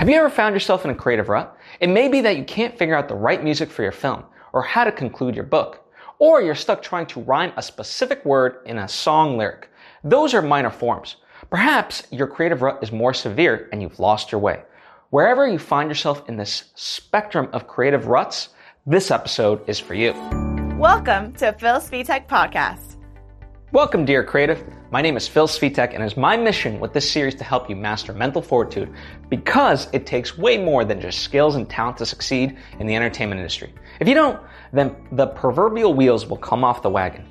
Have you ever found yourself in a creative rut? It may be that you can't figure out the right music for your film or how to conclude your book, or you're stuck trying to rhyme a specific word in a song lyric. Those are minor forms. Perhaps your creative rut is more severe and you've lost your way. Wherever you find yourself in this spectrum of creative ruts, this episode is for you. Welcome to Phil Svitek Podcast. Welcome, dear creative. My name is Phil Svitek, and it is my mission with this series to help you master mental fortitude because it takes way more than just skills and talent to succeed in the entertainment industry. If you don't, then the proverbial wheels will come off the wagon.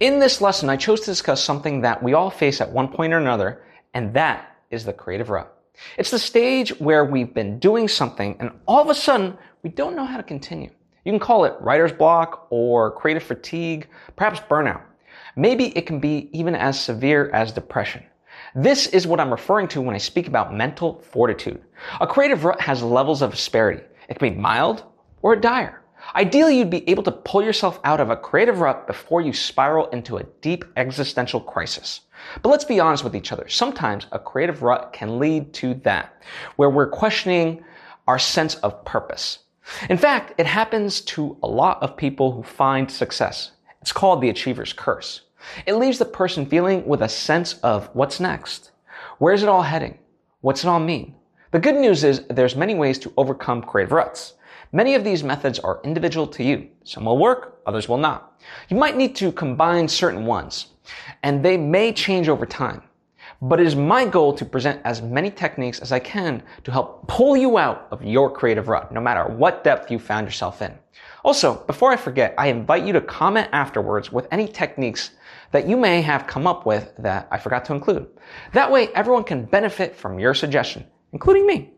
In this lesson, I chose to discuss something that we all face at one point or another, and that is the creative rut. It's the stage where we've been doing something and all of a sudden we don't know how to continue. You can call it writer's block or creative fatigue, perhaps burnout. Maybe it can be even as severe as depression. This is what I'm referring to when I speak about mental fortitude. A creative rut has levels of asperity. It can be mild or dire. Ideally, you'd be able to pull yourself out of a creative rut before you spiral into a deep existential crisis. But let's be honest with each other. Sometimes a creative rut can lead to that, where we're questioning our sense of purpose. In fact, it happens to a lot of people who find success. It's called the achiever's curse. It leaves the person feeling with a sense of what's next? Where's it all heading? What's it all mean? The good news is there's many ways to overcome creative ruts. Many of these methods are individual to you. Some will work, others will not. You might need to combine certain ones, and they may change over time. But it is my goal to present as many techniques as I can to help pull you out of your creative rut, no matter what depth you found yourself in. Also, before I forget, I invite you to comment afterwards with any techniques that you may have come up with that I forgot to include. That way, everyone can benefit from your suggestion, including me.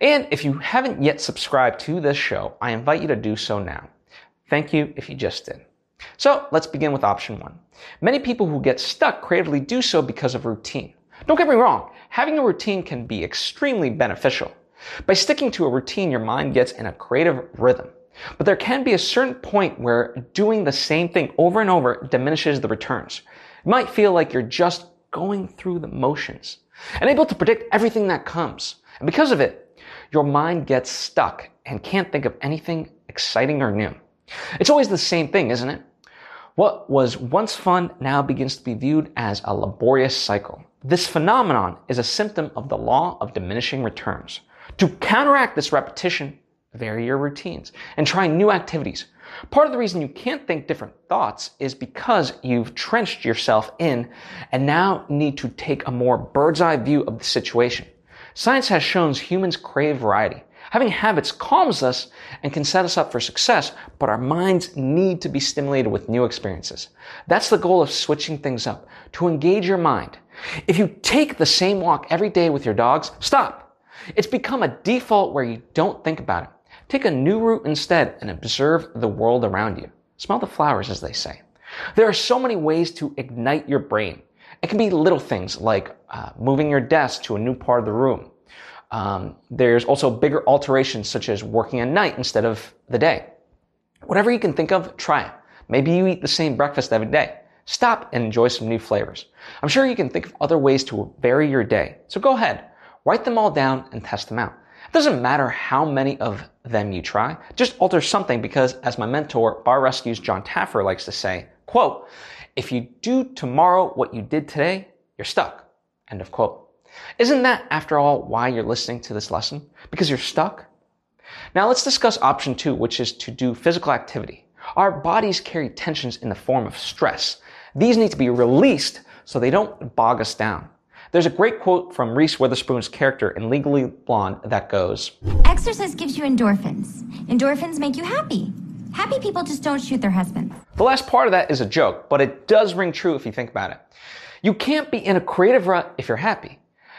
And if you haven't yet subscribed to this show, I invite you to do so now. Thank you if you just did. So let's begin with option one. Many people who get stuck creatively do so because of routine. Don't get me wrong, having a routine can be extremely beneficial. By sticking to a routine, your mind gets in a creative rhythm. But there can be a certain point where doing the same thing over and over diminishes the returns. It might feel like you're just going through the motions and able to predict everything that comes. And because of it, your mind gets stuck and can't think of anything exciting or new. It's always the same thing, isn't it? What was once fun now begins to be viewed as a laborious cycle. This phenomenon is a symptom of the law of diminishing returns. To counteract this repetition, vary your routines and try new activities. Part of the reason you can't think different thoughts is because you've trenched yourself in and now need to take a more bird's eye view of the situation. Science has shown humans crave variety. Having habits calms us and can set us up for success, but our minds need to be stimulated with new experiences. That's the goal of switching things up, to engage your mind. If you take the same walk every day with your dogs, stop. It's become a default where you don't think about it. Take a new route instead and observe the world around you. Smell the flowers, as they say. There are so many ways to ignite your brain. It can be little things like uh, moving your desk to a new part of the room. Um, there's also bigger alterations such as working at night instead of the day. Whatever you can think of, try it. Maybe you eat the same breakfast every day. Stop and enjoy some new flavors. I'm sure you can think of other ways to vary your day. So go ahead, write them all down and test them out. It doesn't matter how many of them you try, just alter something because as my mentor, Bar Rescue's Jon Taffer likes to say, quote, if you do tomorrow what you did today, you're stuck. End of quote. Isn't that, after all, why you're listening to this lesson? Because you're stuck? Now let's discuss option two, which is to do physical activity. Our bodies carry tensions in the form of stress. These need to be released so they don't bog us down. There's a great quote from Reese Witherspoon's character in Legally Blonde that goes Exercise gives you endorphins. Endorphins make you happy. Happy people just don't shoot their husbands. The last part of that is a joke, but it does ring true if you think about it. You can't be in a creative rut if you're happy.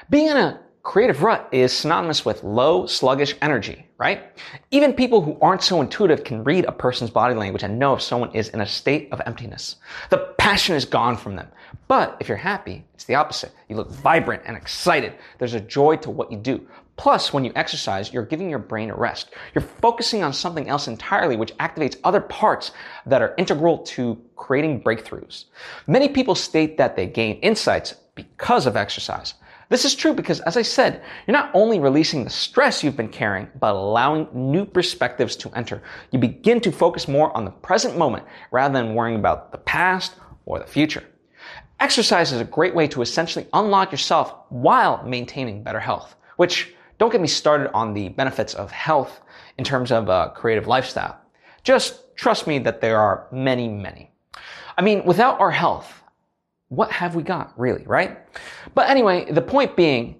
Being in a creative rut is synonymous with low, sluggish energy, right? Even people who aren't so intuitive can read a person's body language and know if someone is in a state of emptiness. The passion is gone from them. But if you're happy, it's the opposite. You look vibrant and excited. There's a joy to what you do. Plus, when you exercise, you're giving your brain a rest. You're focusing on something else entirely, which activates other parts that are integral to creating breakthroughs. Many people state that they gain insights because of exercise. This is true because, as I said, you're not only releasing the stress you've been carrying, but allowing new perspectives to enter. You begin to focus more on the present moment rather than worrying about the past or the future. Exercise is a great way to essentially unlock yourself while maintaining better health, which don't get me started on the benefits of health in terms of a creative lifestyle. Just trust me that there are many, many. I mean, without our health, what have we got really, right? But anyway, the point being,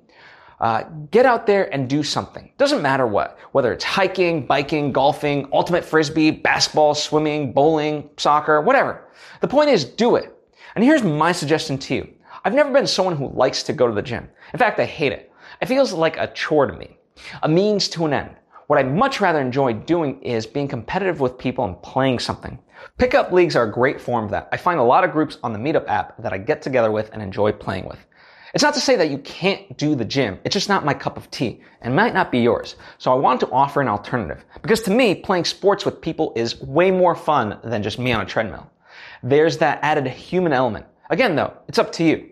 uh, get out there and do something. Doesn't matter what, whether it's hiking, biking, golfing, ultimate frisbee, basketball, swimming, bowling, soccer, whatever. The point is, do it. And here's my suggestion to you. I've never been someone who likes to go to the gym. In fact, I hate it. It feels like a chore to me, a means to an end. What I'd much rather enjoy doing is being competitive with people and playing something. Pickup leagues are a great form of that. I find a lot of groups on the Meetup app that I get together with and enjoy playing with. It's not to say that you can't do the gym. It's just not my cup of tea and might not be yours. So I want to offer an alternative because to me, playing sports with people is way more fun than just me on a treadmill. There's that added human element. Again, though, it's up to you.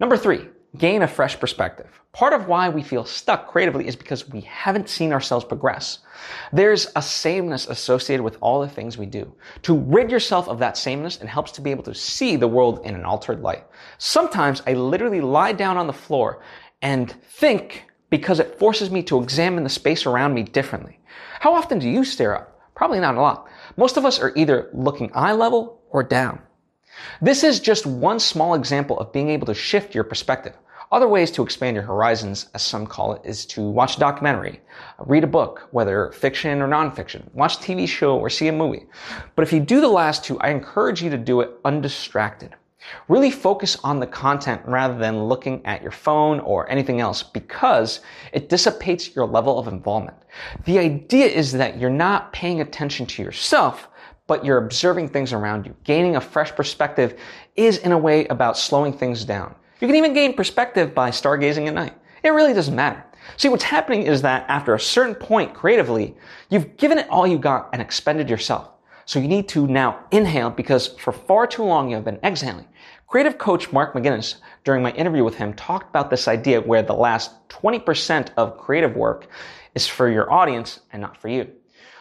Number three, gain a fresh perspective. Part of why we feel stuck creatively is because we haven't seen ourselves progress. There's a sameness associated with all the things we do. To rid yourself of that sameness, it helps to be able to see the world in an altered light. Sometimes I literally lie down on the floor and think because it forces me to examine the space around me differently. How often do you stare up? Probably not a lot. Most of us are either looking eye level or down. This is just one small example of being able to shift your perspective. Other ways to expand your horizons, as some call it, is to watch a documentary, read a book, whether fiction or nonfiction, watch a TV show or see a movie. But if you do the last two, I encourage you to do it undistracted. Really focus on the content rather than looking at your phone or anything else because it dissipates your level of involvement. The idea is that you're not paying attention to yourself, but you're observing things around you. Gaining a fresh perspective is in a way about slowing things down. You can even gain perspective by stargazing at night. It really doesn't matter. See, what's happening is that after a certain point creatively, you've given it all you got and expended yourself. So you need to now inhale because for far too long you have been exhaling. Creative coach Mark McGinnis, during my interview with him, talked about this idea where the last 20% of creative work is for your audience and not for you.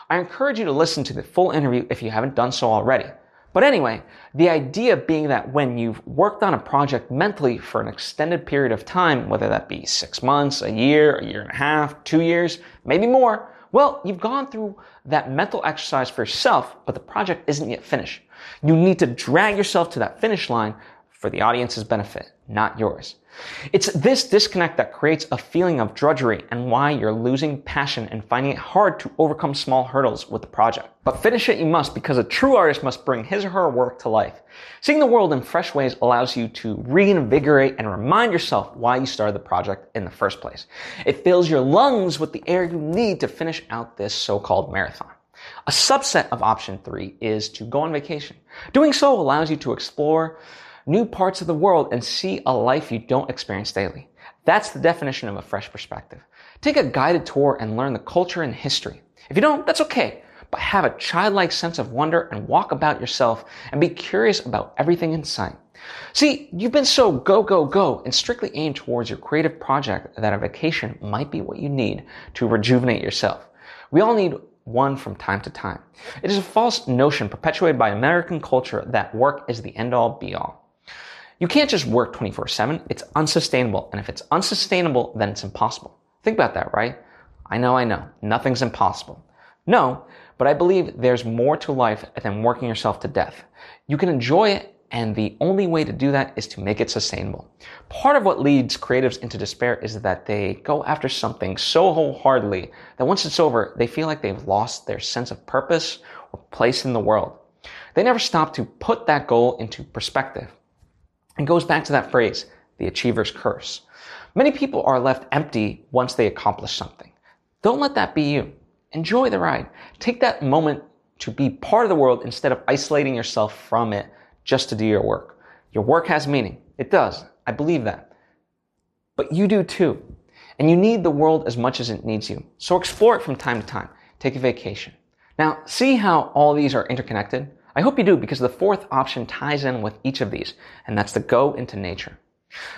I encourage you to listen to the full interview if you haven't done so already. But anyway, the idea being that when you've worked on a project mentally for an extended period of time, whether that be six months, a year, a year and a half, two years, maybe more, well, you've gone through that mental exercise for yourself, but the project isn't yet finished. You need to drag yourself to that finish line for the audience's benefit, not yours. It's this disconnect that creates a feeling of drudgery and why you're losing passion and finding it hard to overcome small hurdles with the project. But finish it you must because a true artist must bring his or her work to life. Seeing the world in fresh ways allows you to reinvigorate and remind yourself why you started the project in the first place. It fills your lungs with the air you need to finish out this so-called marathon. A subset of option three is to go on vacation. Doing so allows you to explore new parts of the world and see a life you don't experience daily. That's the definition of a fresh perspective. Take a guided tour and learn the culture and history. If you don't, that's okay. But have a childlike sense of wonder and walk about yourself and be curious about everything in sight. See, you've been so go, go, go and strictly aimed towards your creative project that a vacation might be what you need to rejuvenate yourself. We all need one from time to time. It is a false notion perpetuated by American culture that work is the end all be all. You can't just work 24 7. It's unsustainable. And if it's unsustainable, then it's impossible. Think about that, right? I know, I know. Nothing's impossible. No, but I believe there's more to life than working yourself to death. You can enjoy it, and the only way to do that is to make it sustainable. Part of what leads creatives into despair is that they go after something so wholeheartedly that once it's over, they feel like they've lost their sense of purpose or place in the world. They never stop to put that goal into perspective. It goes back to that phrase, the achiever's curse. Many people are left empty once they accomplish something. Don't let that be you. Enjoy the ride. Take that moment to be part of the world instead of isolating yourself from it just to do your work. Your work has meaning. It does. I believe that. But you do too. And you need the world as much as it needs you. So explore it from time to time. Take a vacation. Now, see how all these are interconnected? I hope you do because the fourth option ties in with each of these, and that's to go into nature.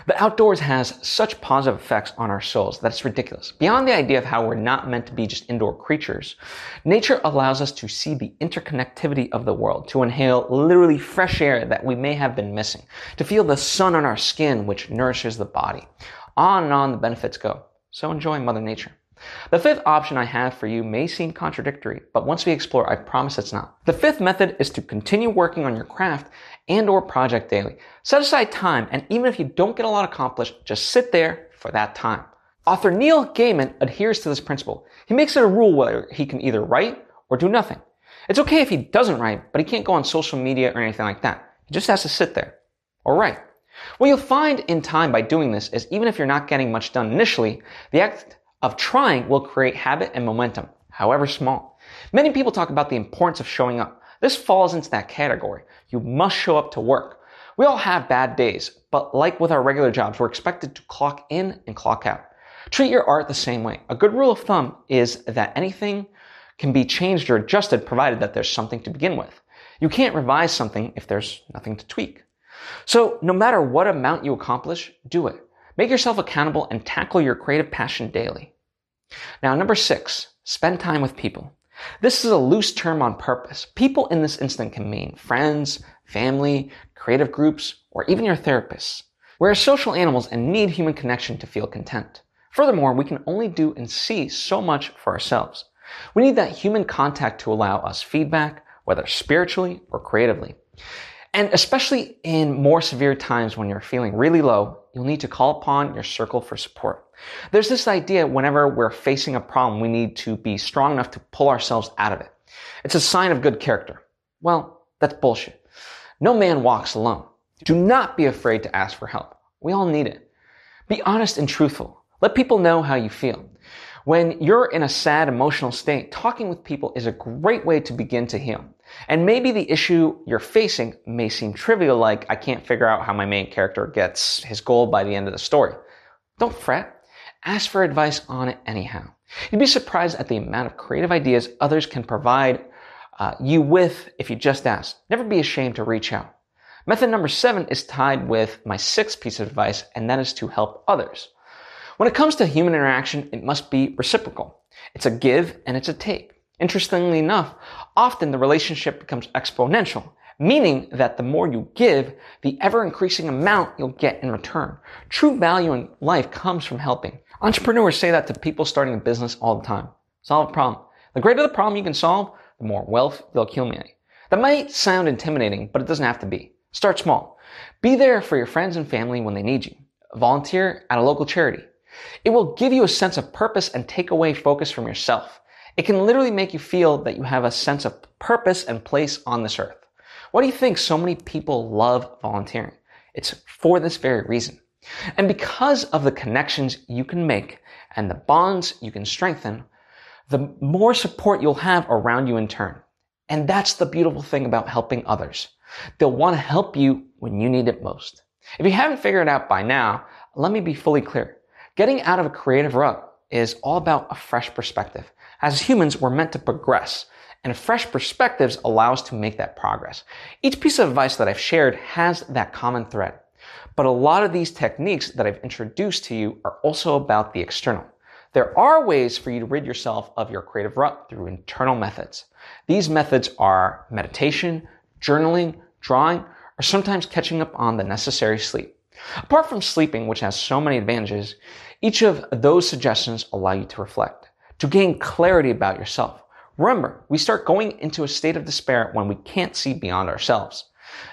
The outdoors has such positive effects on our souls that it's ridiculous. Beyond the idea of how we're not meant to be just indoor creatures, nature allows us to see the interconnectivity of the world, to inhale literally fresh air that we may have been missing, to feel the sun on our skin, which nourishes the body. On and on the benefits go. So enjoy Mother Nature. The fifth option I have for you may seem contradictory, but once we explore, I promise it's not. The fifth method is to continue working on your craft and or project daily. Set aside time, and even if you don't get a lot accomplished, just sit there for that time. Author Neil Gaiman adheres to this principle. He makes it a rule where he can either write or do nothing. It's okay if he doesn't write, but he can't go on social media or anything like that. He just has to sit there or write. What you'll find in time by doing this is even if you're not getting much done initially, the act of trying will create habit and momentum, however small. Many people talk about the importance of showing up. This falls into that category. You must show up to work. We all have bad days, but like with our regular jobs, we're expected to clock in and clock out. Treat your art the same way. A good rule of thumb is that anything can be changed or adjusted provided that there's something to begin with. You can't revise something if there's nothing to tweak. So no matter what amount you accomplish, do it. Make yourself accountable and tackle your creative passion daily. Now, number six, spend time with people. This is a loose term on purpose. People in this instant can mean friends, family, creative groups, or even your therapists. We're social animals and need human connection to feel content. Furthermore, we can only do and see so much for ourselves. We need that human contact to allow us feedback, whether spiritually or creatively. And especially in more severe times when you're feeling really low, you'll need to call upon your circle for support. There's this idea whenever we're facing a problem, we need to be strong enough to pull ourselves out of it. It's a sign of good character. Well, that's bullshit. No man walks alone. Do not be afraid to ask for help. We all need it. Be honest and truthful. Let people know how you feel. When you're in a sad emotional state, talking with people is a great way to begin to heal. And maybe the issue you're facing may seem trivial, like I can't figure out how my main character gets his goal by the end of the story. Don't fret. Ask for advice on it anyhow. You'd be surprised at the amount of creative ideas others can provide uh, you with if you just ask. Never be ashamed to reach out. Method number seven is tied with my sixth piece of advice, and that is to help others. When it comes to human interaction, it must be reciprocal. It's a give and it's a take. Interestingly enough, often the relationship becomes exponential, meaning that the more you give, the ever increasing amount you'll get in return. True value in life comes from helping. Entrepreneurs say that to people starting a business all the time. Solve a problem. The greater the problem you can solve, the more wealth you'll accumulate. That might sound intimidating, but it doesn't have to be. Start small. Be there for your friends and family when they need you. Volunteer at a local charity. It will give you a sense of purpose and take away focus from yourself. It can literally make you feel that you have a sense of purpose and place on this earth. Why do you think so many people love volunteering? It's for this very reason. And because of the connections you can make and the bonds you can strengthen, the more support you'll have around you in turn. And that's the beautiful thing about helping others. They'll want to help you when you need it most. If you haven't figured it out by now, let me be fully clear. Getting out of a creative rut is all about a fresh perspective. As humans, we're meant to progress, and fresh perspectives allow us to make that progress. Each piece of advice that I've shared has that common thread. But a lot of these techniques that I've introduced to you are also about the external. There are ways for you to rid yourself of your creative rut through internal methods. These methods are meditation, journaling, drawing, or sometimes catching up on the necessary sleep. Apart from sleeping, which has so many advantages, each of those suggestions allow you to reflect to gain clarity about yourself. Remember, we start going into a state of despair when we can't see beyond ourselves.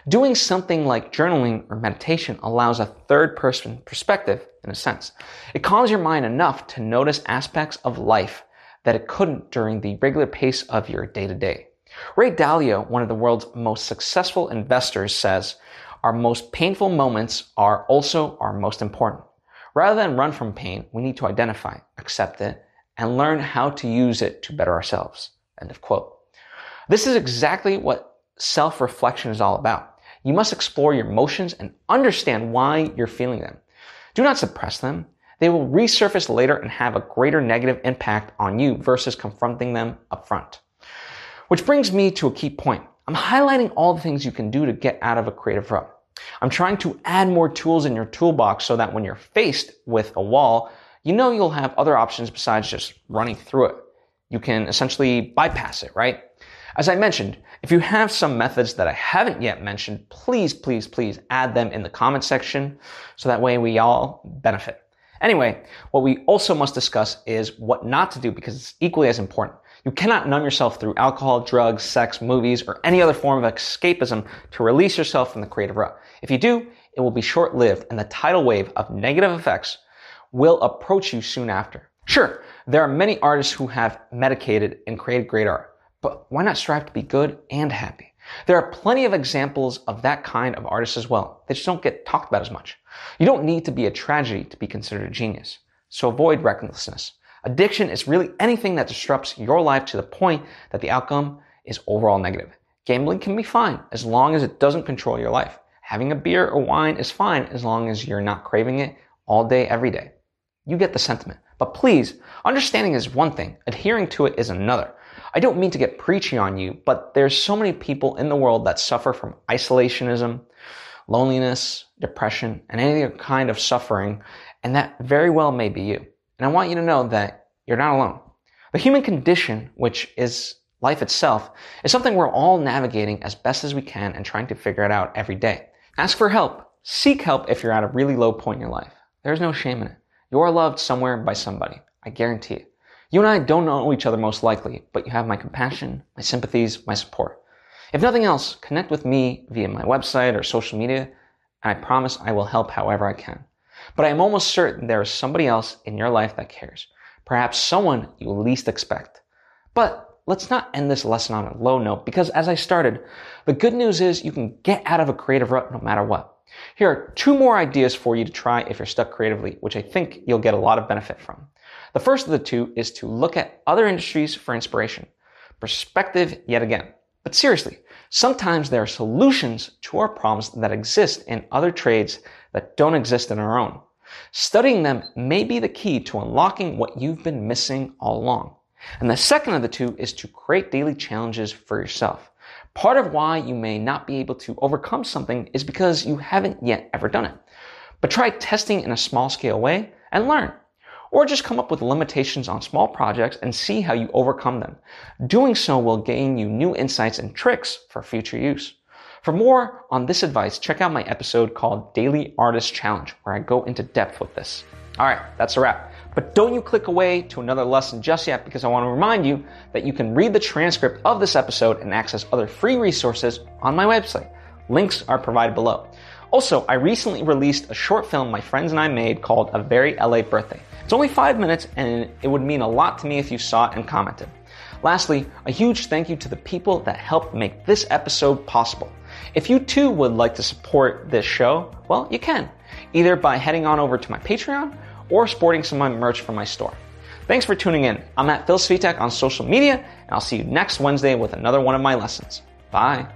Doing something like journaling or meditation allows a third person perspective, in a sense. It calms your mind enough to notice aspects of life that it couldn't during the regular pace of your day to day. Ray Dalio, one of the world's most successful investors, says, our most painful moments are also our most important. Rather than run from pain, we need to identify, accept it, and learn how to use it to better ourselves. End of quote. This is exactly what self-reflection is all about. You must explore your emotions and understand why you're feeling them. Do not suppress them. They will resurface later and have a greater negative impact on you versus confronting them up front. Which brings me to a key point. I'm highlighting all the things you can do to get out of a creative rut. I'm trying to add more tools in your toolbox so that when you're faced with a wall, you know you'll have other options besides just running through it. You can essentially bypass it, right? As I mentioned, if you have some methods that I haven't yet mentioned, please, please, please add them in the comment section so that way we all benefit. Anyway, what we also must discuss is what not to do because it's equally as important. You cannot numb yourself through alcohol, drugs, sex, movies, or any other form of escapism to release yourself from the creative rut. If you do, it will be short-lived and the tidal wave of negative effects will approach you soon after. Sure, there are many artists who have medicated and created great art, but why not strive to be good and happy? There are plenty of examples of that kind of artists as well. They just don't get talked about as much. You don't need to be a tragedy to be considered a genius. So avoid recklessness. Addiction is really anything that disrupts your life to the point that the outcome is overall negative. Gambling can be fine as long as it doesn't control your life. Having a beer or wine is fine as long as you're not craving it all day, every day. You get the sentiment. But please, understanding is one thing, adhering to it is another. I don't mean to get preachy on you, but there's so many people in the world that suffer from isolationism, loneliness, depression, and any kind of suffering, and that very well may be you. And I want you to know that you're not alone. The human condition, which is life itself, is something we're all navigating as best as we can and trying to figure it out every day. Ask for help. Seek help if you're at a really low point in your life. There's no shame in it. You are loved somewhere by somebody. I guarantee it. You and I don't know each other most likely, but you have my compassion, my sympathies, my support. If nothing else, connect with me via my website or social media, and I promise I will help however I can. But I am almost certain there is somebody else in your life that cares. Perhaps someone you least expect. But let's not end this lesson on a low note because as I started, the good news is you can get out of a creative rut no matter what. Here are two more ideas for you to try if you're stuck creatively, which I think you'll get a lot of benefit from. The first of the two is to look at other industries for inspiration. Perspective yet again. But seriously, sometimes there are solutions to our problems that exist in other trades that don't exist in our own. Studying them may be the key to unlocking what you've been missing all along. And the second of the two is to create daily challenges for yourself. Part of why you may not be able to overcome something is because you haven't yet ever done it. But try testing in a small scale way and learn. Or just come up with limitations on small projects and see how you overcome them. Doing so will gain you new insights and tricks for future use. For more on this advice, check out my episode called Daily Artist Challenge, where I go into depth with this. All right, that's a wrap. But don't you click away to another lesson just yet because I want to remind you that you can read the transcript of this episode and access other free resources on my website. Links are provided below. Also, I recently released a short film my friends and I made called A Very LA Birthday. It's only five minutes and it would mean a lot to me if you saw it and commented. Lastly, a huge thank you to the people that helped make this episode possible. If you too would like to support this show, well, you can, either by heading on over to my Patreon or sporting some of my merch from my store. Thanks for tuning in. I'm at Phil Svitek on social media, and I'll see you next Wednesday with another one of my lessons. Bye.